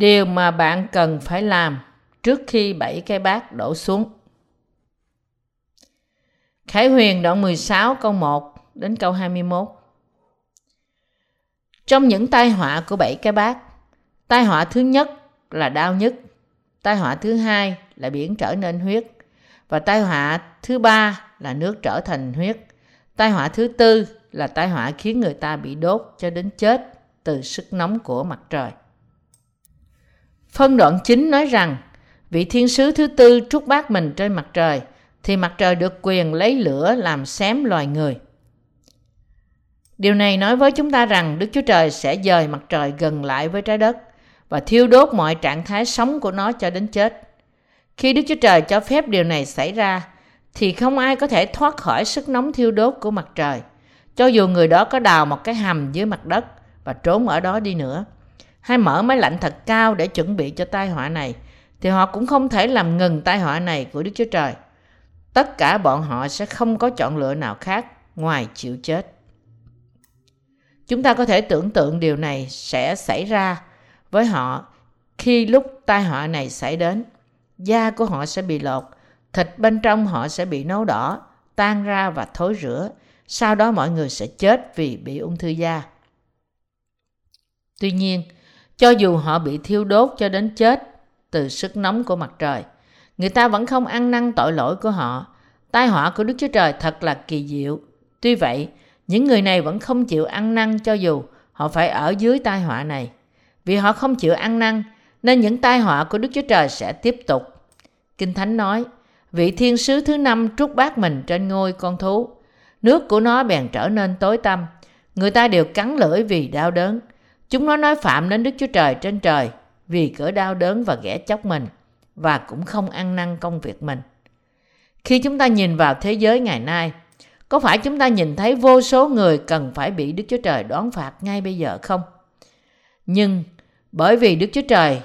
Điều mà bạn cần phải làm trước khi bảy cái bát đổ xuống. Khải Huyền đoạn 16 câu 1 đến câu 21. Trong những tai họa của bảy cái bát, tai họa thứ nhất là đau nhất, tai họa thứ hai là biển trở nên huyết và tai họa thứ ba là nước trở thành huyết. Tai họa thứ tư là tai họa khiến người ta bị đốt cho đến chết từ sức nóng của mặt trời. Phân đoạn chính nói rằng vị thiên sứ thứ tư trút bát mình trên mặt trời thì mặt trời được quyền lấy lửa làm xém loài người. Điều này nói với chúng ta rằng Đức Chúa Trời sẽ dời mặt trời gần lại với trái đất và thiêu đốt mọi trạng thái sống của nó cho đến chết. Khi Đức Chúa Trời cho phép điều này xảy ra, thì không ai có thể thoát khỏi sức nóng thiêu đốt của mặt trời, cho dù người đó có đào một cái hầm dưới mặt đất và trốn ở đó đi nữa, hay mở máy lạnh thật cao để chuẩn bị cho tai họa này, thì họ cũng không thể làm ngừng tai họa này của Đức Chúa Trời. Tất cả bọn họ sẽ không có chọn lựa nào khác ngoài chịu chết. Chúng ta có thể tưởng tượng điều này sẽ xảy ra với họ khi lúc tai họa này xảy đến. Da của họ sẽ bị lột, thịt bên trong họ sẽ bị nấu đỏ, tan ra và thối rữa. Sau đó mọi người sẽ chết vì bị ung thư da. Tuy nhiên, cho dù họ bị thiêu đốt cho đến chết từ sức nóng của mặt trời, người ta vẫn không ăn năn tội lỗi của họ. Tai họa của Đức Chúa Trời thật là kỳ diệu. Tuy vậy, những người này vẫn không chịu ăn năn cho dù họ phải ở dưới tai họa này. Vì họ không chịu ăn năn, nên những tai họa của Đức Chúa Trời sẽ tiếp tục. Kinh Thánh nói, vị thiên sứ thứ năm trút bát mình trên ngôi con thú. Nước của nó bèn trở nên tối tăm. Người ta đều cắn lưỡi vì đau đớn. Chúng nó nói phạm đến Đức Chúa Trời trên trời vì cỡ đau đớn và ghẻ chóc mình và cũng không ăn năn công việc mình. Khi chúng ta nhìn vào thế giới ngày nay, có phải chúng ta nhìn thấy vô số người cần phải bị Đức Chúa Trời đoán phạt ngay bây giờ không? Nhưng bởi vì Đức Chúa Trời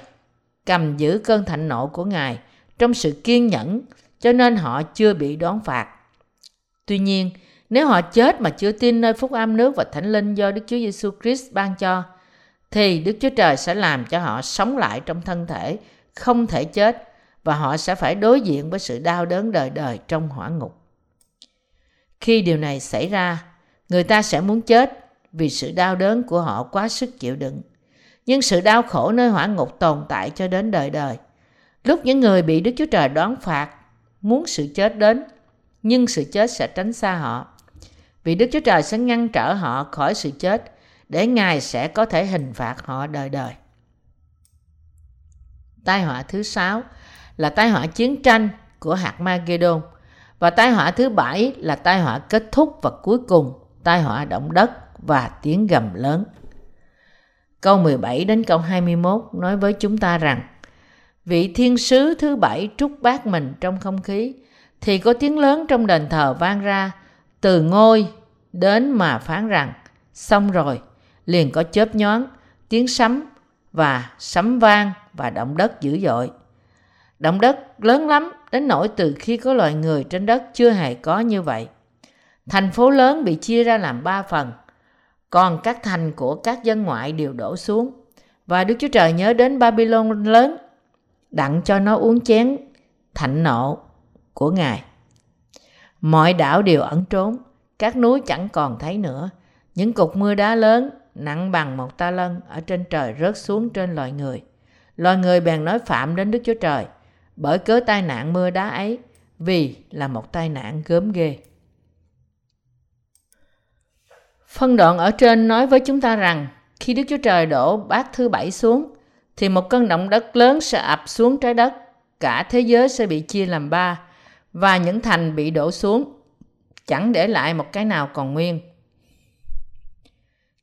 cầm giữ cơn thạnh nộ của Ngài trong sự kiên nhẫn cho nên họ chưa bị đoán phạt. Tuy nhiên, nếu họ chết mà chưa tin nơi phúc âm nước và thánh linh do Đức Chúa Giêsu Christ ban cho, thì Đức Chúa Trời sẽ làm cho họ sống lại trong thân thể, không thể chết và họ sẽ phải đối diện với sự đau đớn đời đời trong hỏa ngục. Khi điều này xảy ra, người ta sẽ muốn chết vì sự đau đớn của họ quá sức chịu đựng. Nhưng sự đau khổ nơi hỏa ngục tồn tại cho đến đời đời. Lúc những người bị Đức Chúa Trời đoán phạt, muốn sự chết đến, nhưng sự chết sẽ tránh xa họ. Vì Đức Chúa Trời sẽ ngăn trở họ khỏi sự chết, để Ngài sẽ có thể hình phạt họ đời đời. Tai họa thứ sáu là tai họa chiến tranh của hạt Magedon và tai họa thứ bảy là tai họa kết thúc và cuối cùng, tai họa động đất và tiếng gầm lớn. Câu 17 đến câu 21 nói với chúng ta rằng, vị thiên sứ thứ bảy trút bát mình trong không khí, thì có tiếng lớn trong đền thờ vang ra, từ ngôi đến mà phán rằng, xong rồi liền có chớp nhoáng, tiếng sấm và sấm vang và động đất dữ dội. Động đất lớn lắm đến nỗi từ khi có loài người trên đất chưa hề có như vậy. Thành phố lớn bị chia ra làm ba phần, còn các thành của các dân ngoại đều đổ xuống. Và đức chúa trời nhớ đến babylon lớn, đặng cho nó uống chén thạnh nộ của ngài. Mọi đảo đều ẩn trốn, các núi chẳng còn thấy nữa. Những cục mưa đá lớn nặng bằng một ta lân ở trên trời rớt xuống trên loài người. Loài người bèn nói phạm đến đức chúa trời, bởi cớ tai nạn mưa đá ấy, vì là một tai nạn gớm ghê. Phân đoạn ở trên nói với chúng ta rằng, khi đức chúa trời đổ bát thứ bảy xuống, thì một cơn động đất lớn sẽ ập xuống trái đất, cả thế giới sẽ bị chia làm ba, và những thành bị đổ xuống chẳng để lại một cái nào còn nguyên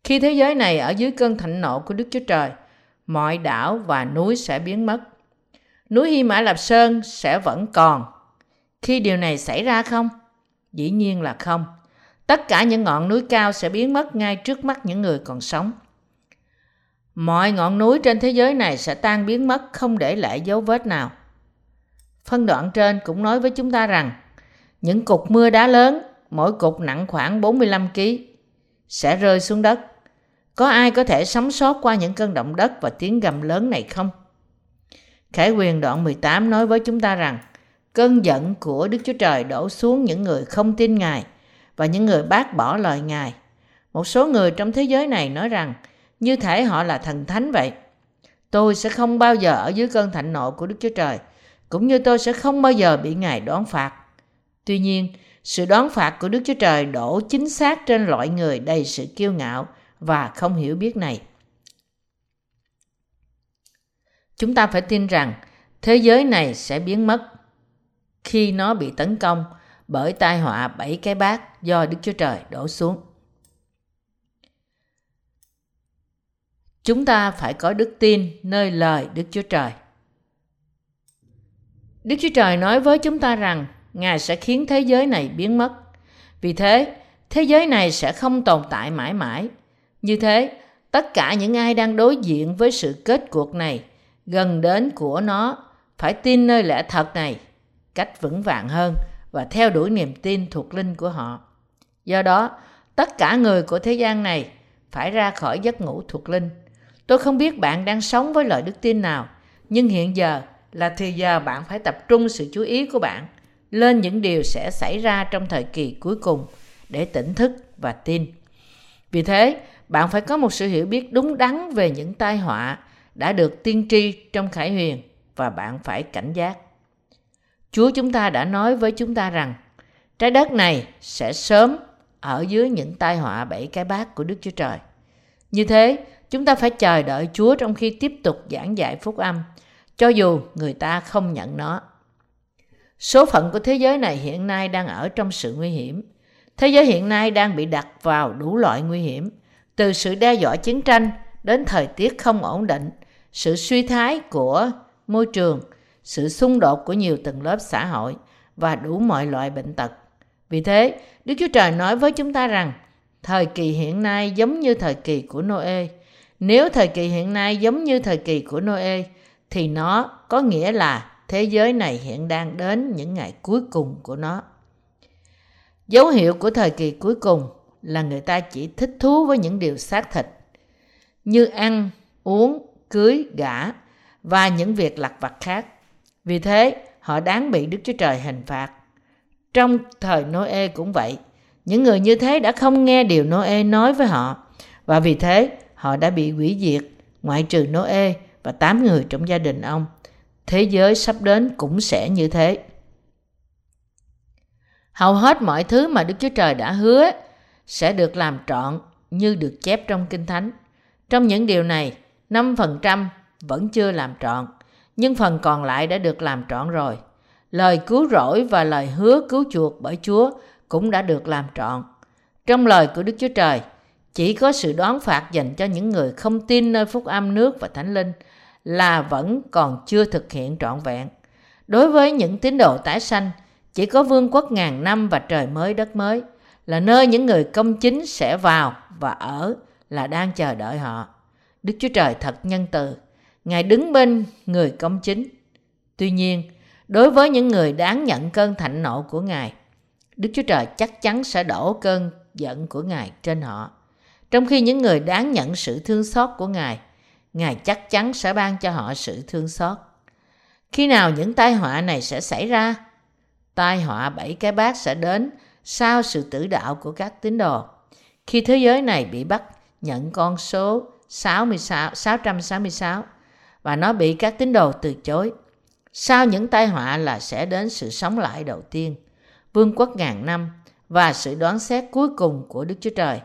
khi thế giới này ở dưới cơn thạnh nộ của Đức Chúa Trời, mọi đảo và núi sẽ biến mất. Núi Hy Mã Lạp Sơn sẽ vẫn còn. Khi điều này xảy ra không? Dĩ nhiên là không. Tất cả những ngọn núi cao sẽ biến mất ngay trước mắt những người còn sống. Mọi ngọn núi trên thế giới này sẽ tan biến mất không để lại dấu vết nào. Phân đoạn trên cũng nói với chúng ta rằng những cục mưa đá lớn, mỗi cục nặng khoảng 45 kg, sẽ rơi xuống đất có ai có thể sống sót qua những cơn động đất và tiếng gầm lớn này không? Khải quyền đoạn 18 nói với chúng ta rằng cơn giận của Đức Chúa Trời đổ xuống những người không tin Ngài và những người bác bỏ lời Ngài. Một số người trong thế giới này nói rằng như thể họ là thần thánh vậy. Tôi sẽ không bao giờ ở dưới cơn thạnh nộ của Đức Chúa Trời, cũng như tôi sẽ không bao giờ bị Ngài đoán phạt. Tuy nhiên, sự đoán phạt của Đức Chúa Trời đổ chính xác trên loại người đầy sự kiêu ngạo và không hiểu biết này. Chúng ta phải tin rằng thế giới này sẽ biến mất khi nó bị tấn công bởi tai họa bảy cái bát do Đức Chúa Trời đổ xuống. Chúng ta phải có đức tin nơi lời Đức Chúa Trời. Đức Chúa Trời nói với chúng ta rằng Ngài sẽ khiến thế giới này biến mất. Vì thế, thế giới này sẽ không tồn tại mãi mãi. Như thế, tất cả những ai đang đối diện với sự kết cuộc này, gần đến của nó, phải tin nơi lẽ thật này cách vững vàng hơn và theo đuổi niềm tin thuộc linh của họ. Do đó, tất cả người của thế gian này phải ra khỏi giấc ngủ thuộc linh. Tôi không biết bạn đang sống với loại đức tin nào, nhưng hiện giờ là thời giờ bạn phải tập trung sự chú ý của bạn lên những điều sẽ xảy ra trong thời kỳ cuối cùng để tỉnh thức và tin. Vì thế, bạn phải có một sự hiểu biết đúng đắn về những tai họa đã được tiên tri trong Khải Huyền và bạn phải cảnh giác. Chúa chúng ta đã nói với chúng ta rằng trái đất này sẽ sớm ở dưới những tai họa bảy cái bát của Đức Chúa Trời. Như thế, chúng ta phải chờ đợi Chúa trong khi tiếp tục giảng dạy phúc âm, cho dù người ta không nhận nó. Số phận của thế giới này hiện nay đang ở trong sự nguy hiểm. Thế giới hiện nay đang bị đặt vào đủ loại nguy hiểm, từ sự đe dọa chiến tranh đến thời tiết không ổn định, sự suy thái của môi trường, sự xung đột của nhiều tầng lớp xã hội và đủ mọi loại bệnh tật. Vì thế, Đức Chúa Trời nói với chúng ta rằng, thời kỳ hiện nay giống như thời kỳ của Noe. Nếu thời kỳ hiện nay giống như thời kỳ của Noe, thì nó có nghĩa là thế giới này hiện đang đến những ngày cuối cùng của nó. Dấu hiệu của thời kỳ cuối cùng là người ta chỉ thích thú với những điều xác thịt, như ăn, uống, cưới, gả và những việc lặt vặt khác. Vì thế, họ đáng bị Đức Chúa Trời hình phạt. Trong thời Noe cũng vậy, những người như thế đã không nghe điều Noe nói với họ và vì thế họ đã bị hủy diệt ngoại trừ Noe và tám người trong gia đình ông. Thế giới sắp đến cũng sẽ như thế. Hầu hết mọi thứ mà Đức Chúa Trời đã hứa sẽ được làm trọn như được chép trong Kinh Thánh. Trong những điều này, 5% vẫn chưa làm trọn, nhưng phần còn lại đã được làm trọn rồi. Lời cứu rỗi và lời hứa cứu chuộc bởi Chúa cũng đã được làm trọn. Trong lời của Đức Chúa Trời, chỉ có sự đoán phạt dành cho những người không tin nơi phúc âm nước và thánh linh là vẫn còn chưa thực hiện trọn vẹn. Đối với những tín đồ tái sanh, chỉ có vương quốc ngàn năm và trời mới đất mới là nơi những người công chính sẽ vào và ở là đang chờ đợi họ. Đức Chúa Trời thật nhân từ, Ngài đứng bên người công chính. Tuy nhiên, đối với những người đáng nhận cơn thạnh nộ của Ngài, Đức Chúa Trời chắc chắn sẽ đổ cơn giận của Ngài trên họ. Trong khi những người đáng nhận sự thương xót của Ngài, Ngài chắc chắn sẽ ban cho họ sự thương xót. Khi nào những tai họa này sẽ xảy ra? Tai họa bảy cái bát sẽ đến sau sự tử đạo của các tín đồ. Khi thế giới này bị bắt nhận con số 66, 666 và nó bị các tín đồ từ chối. Sau những tai họa là sẽ đến sự sống lại đầu tiên, vương quốc ngàn năm và sự đoán xét cuối cùng của Đức Chúa Trời,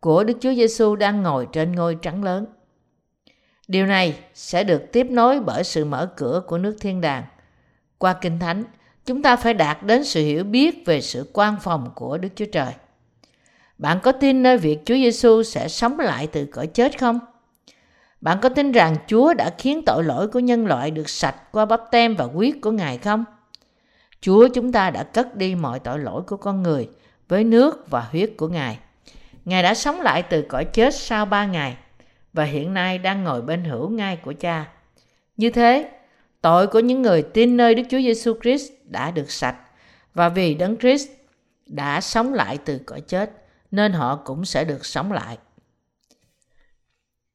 của Đức Chúa Giêsu đang ngồi trên ngôi trắng lớn. Điều này sẽ được tiếp nối bởi sự mở cửa của nước thiên đàng. Qua Kinh Thánh, chúng ta phải đạt đến sự hiểu biết về sự quan phòng của Đức Chúa Trời. Bạn có tin nơi việc Chúa Giêsu sẽ sống lại từ cõi chết không? Bạn có tin rằng Chúa đã khiến tội lỗi của nhân loại được sạch qua bắp tem và huyết của Ngài không? Chúa chúng ta đã cất đi mọi tội lỗi của con người với nước và huyết của Ngài. Ngài đã sống lại từ cõi chết sau ba ngày và hiện nay đang ngồi bên hữu ngai của cha. Như thế, tội của những người tin nơi Đức Chúa Giêsu Christ đã được sạch và vì Đấng Christ đã sống lại từ cõi chết nên họ cũng sẽ được sống lại.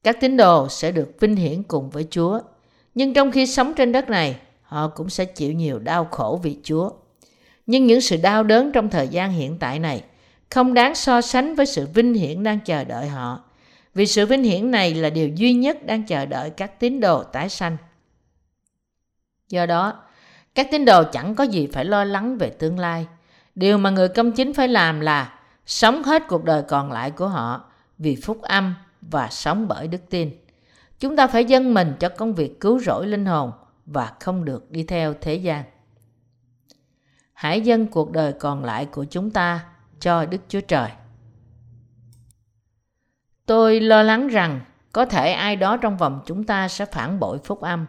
Các tín đồ sẽ được vinh hiển cùng với Chúa. Nhưng trong khi sống trên đất này, họ cũng sẽ chịu nhiều đau khổ vì Chúa. Nhưng những sự đau đớn trong thời gian hiện tại này không đáng so sánh với sự vinh hiển đang chờ đợi họ. Vì sự vinh hiển này là điều duy nhất đang chờ đợi các tín đồ tái sanh. Do đó, các tín đồ chẳng có gì phải lo lắng về tương lai. Điều mà người công chính phải làm là sống hết cuộc đời còn lại của họ vì phúc âm và sống bởi đức tin. Chúng ta phải dâng mình cho công việc cứu rỗi linh hồn và không được đi theo thế gian. Hãy dâng cuộc đời còn lại của chúng ta cho Đức Chúa Trời. Tôi lo lắng rằng có thể ai đó trong vòng chúng ta sẽ phản bội phúc âm.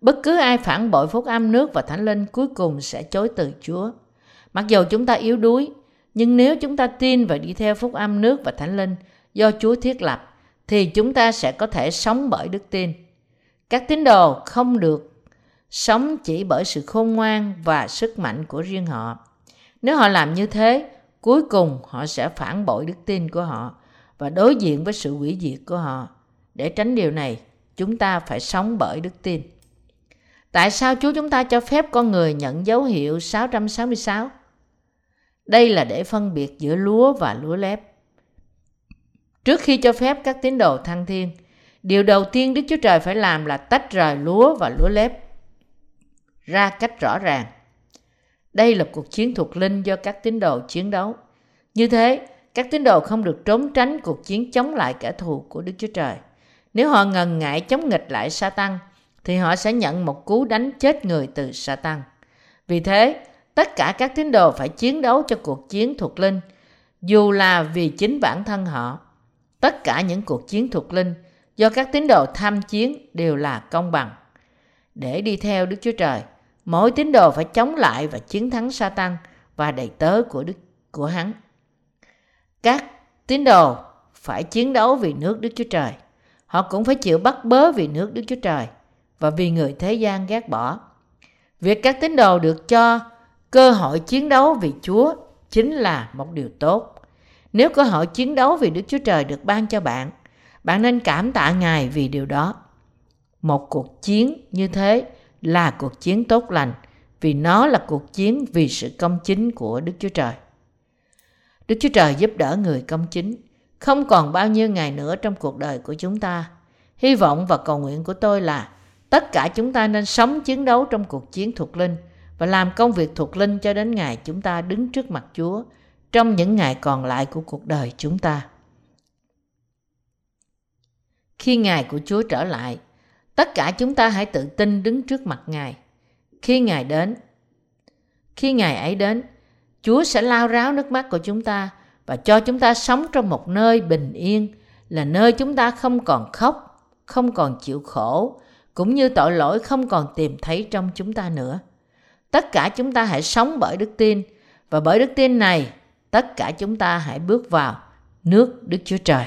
Bất cứ ai phản bội phúc âm nước và thánh linh cuối cùng sẽ chối từ Chúa. Mặc dù chúng ta yếu đuối, nhưng nếu chúng ta tin và đi theo phúc âm nước và thánh linh do Chúa thiết lập, thì chúng ta sẽ có thể sống bởi đức tin. Các tín đồ không được sống chỉ bởi sự khôn ngoan và sức mạnh của riêng họ. Nếu họ làm như thế, cuối cùng họ sẽ phản bội đức tin của họ và đối diện với sự hủy diệt của họ. Để tránh điều này, chúng ta phải sống bởi đức tin. Tại sao Chúa chúng ta cho phép con người nhận dấu hiệu 666? Đây là để phân biệt giữa lúa và lúa lép. Trước khi cho phép các tín đồ thăng thiên, điều đầu tiên Đức Chúa Trời phải làm là tách rời lúa và lúa lép ra cách rõ ràng. Đây là cuộc chiến thuộc linh do các tín đồ chiến đấu. Như thế, các tín đồ không được trốn tránh cuộc chiến chống lại kẻ thù của Đức Chúa Trời. Nếu họ ngần ngại chống nghịch lại Satan, thì họ sẽ nhận một cú đánh chết người từ Satan. Vì thế, tất cả các tín đồ phải chiến đấu cho cuộc chiến thuộc linh, dù là vì chính bản thân họ. Tất cả những cuộc chiến thuộc linh do các tín đồ tham chiến đều là công bằng. Để đi theo Đức Chúa Trời, mỗi tín đồ phải chống lại và chiến thắng Satan và đầy tớ của Đức của hắn. Các tín đồ phải chiến đấu vì nước Đức Chúa Trời. Họ cũng phải chịu bắt bớ vì nước Đức Chúa Trời và vì người thế gian ghét bỏ. Việc các tín đồ được cho cơ hội chiến đấu vì Chúa chính là một điều tốt. Nếu cơ hội chiến đấu vì Đức Chúa Trời được ban cho bạn, bạn nên cảm tạ Ngài vì điều đó. Một cuộc chiến như thế là cuộc chiến tốt lành vì nó là cuộc chiến vì sự công chính của Đức Chúa Trời. Đức Chúa Trời giúp đỡ người công chính. Không còn bao nhiêu ngày nữa trong cuộc đời của chúng ta. Hy vọng và cầu nguyện của tôi là tất cả chúng ta nên sống chiến đấu trong cuộc chiến thuộc linh và làm công việc thuộc linh cho đến ngày chúng ta đứng trước mặt Chúa trong những ngày còn lại của cuộc đời chúng ta. Khi ngày của Chúa trở lại, tất cả chúng ta hãy tự tin đứng trước mặt Ngài. Khi Ngài đến, khi Ngài ấy đến, Chúa sẽ lao ráo nước mắt của chúng ta và cho chúng ta sống trong một nơi bình yên, là nơi chúng ta không còn khóc, không còn chịu khổ, cũng như tội lỗi không còn tìm thấy trong chúng ta nữa. Tất cả chúng ta hãy sống bởi đức tin, và bởi đức tin này, tất cả chúng ta hãy bước vào nước Đức Chúa Trời.